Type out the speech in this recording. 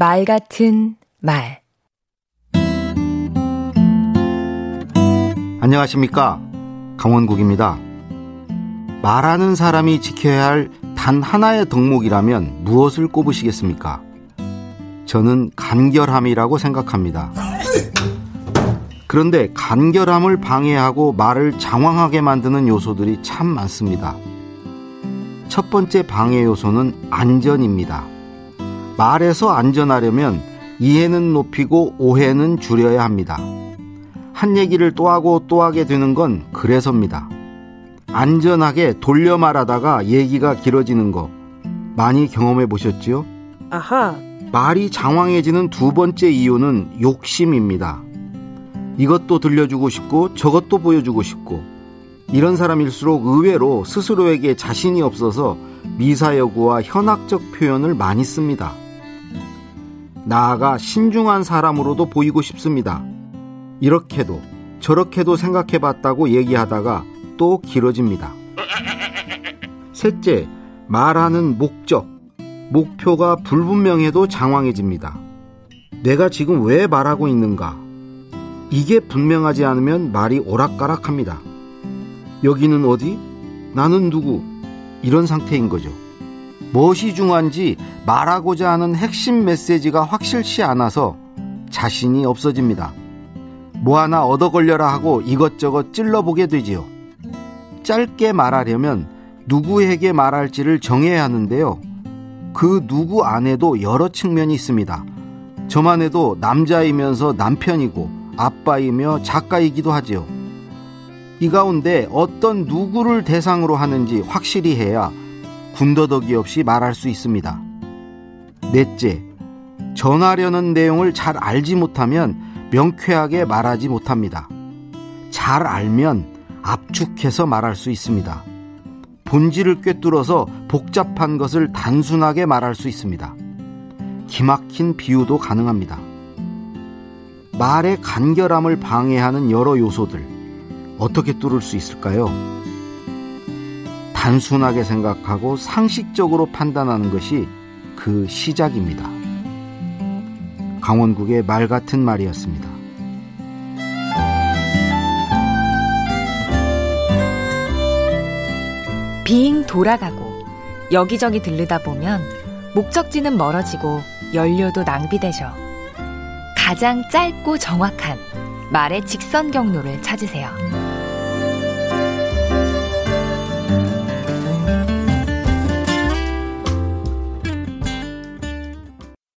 말 같은 말 안녕하십니까 강원국입니다. 말하는 사람이 지켜야 할 단 하나의 덕목이라면 무엇을 꼽으시겠습니까? 저는 간결함이라고 생각합니다. 그런데 간결함을 방해하고 말을 장황하게 만드는 요소들이 참 많습니다. 첫 번째 방해 요소는 안전입니다. 말에서 안전하려면 이해는 높이고 오해는 줄여야 합니다. 한 얘기를 또 하고 또 하게 되는 건 그래서입니다. 안전하게 돌려 말하다가 얘기가 길어지는 거 많이 경험해 보셨지요? 아하. 말이 장황해지는 두 번째 이유는 욕심입니다. 이것도 들려주고 싶고 저것도 보여주고 싶고 이런 사람일수록 의외로 스스로에게 자신이 없어서 미사여구와 현학적 표현을 많이 씁니다. 나아가 신중한 사람으로도 보이고 싶습니다. 이렇게도 저렇게도 생각해 봤다고 얘기하다가 또 길어집니다. 셋째, 말하는 목적. 목표가 불분명해도 장황해집니다. 내가 지금 왜 말하고 있는가? 이게 분명하지 않으면 말이 오락가락합니다. 여기는 어디? 나는 누구? 이런 상태인 거죠. 무엇이 중요한지 말하고자 하는 핵심 메시지가 확실치 않아서 자신이 없어집니다. 뭐 하나 얻어 걸려라 하고 이것저것 찔러보게 되지요. 짧게 말하려면 누구에게 말할지를 정해야 하는데요. 그 누구 안에도 여러 측면이 있습니다. 저만 해도 남자이면서 남편이고 아빠이며 작가이기도 하지요. 이 가운데 어떤 누구를 대상으로 하는지 확실히 해야 군더더기 없이 말할 수 있습니다. 넷째, 전하려는 내용을 잘 알지 못하면 명쾌하게 말하지 못합니다. 잘 알면 압축해서 말할 수 있습니다. 본질을 꿰뚫어서 복잡한 것을 단순하게 말할 수 있습니다. 기막힌 비유도 가능합니다. 말의 간결함을 방해하는 여러 요소들 어떻게 뚫을 수 있을까요? 단순하게 생각하고 상식적으로 판단하는 것이 그 시작입니다. 강원국의 말 같은 말이었습니다. 빙 돌아가고 여기저기 들르다 보면 목적지는 멀어지고 연료도 낭비되죠. 가장 짧고 정확한 말의 직선 경로를 찾으세요.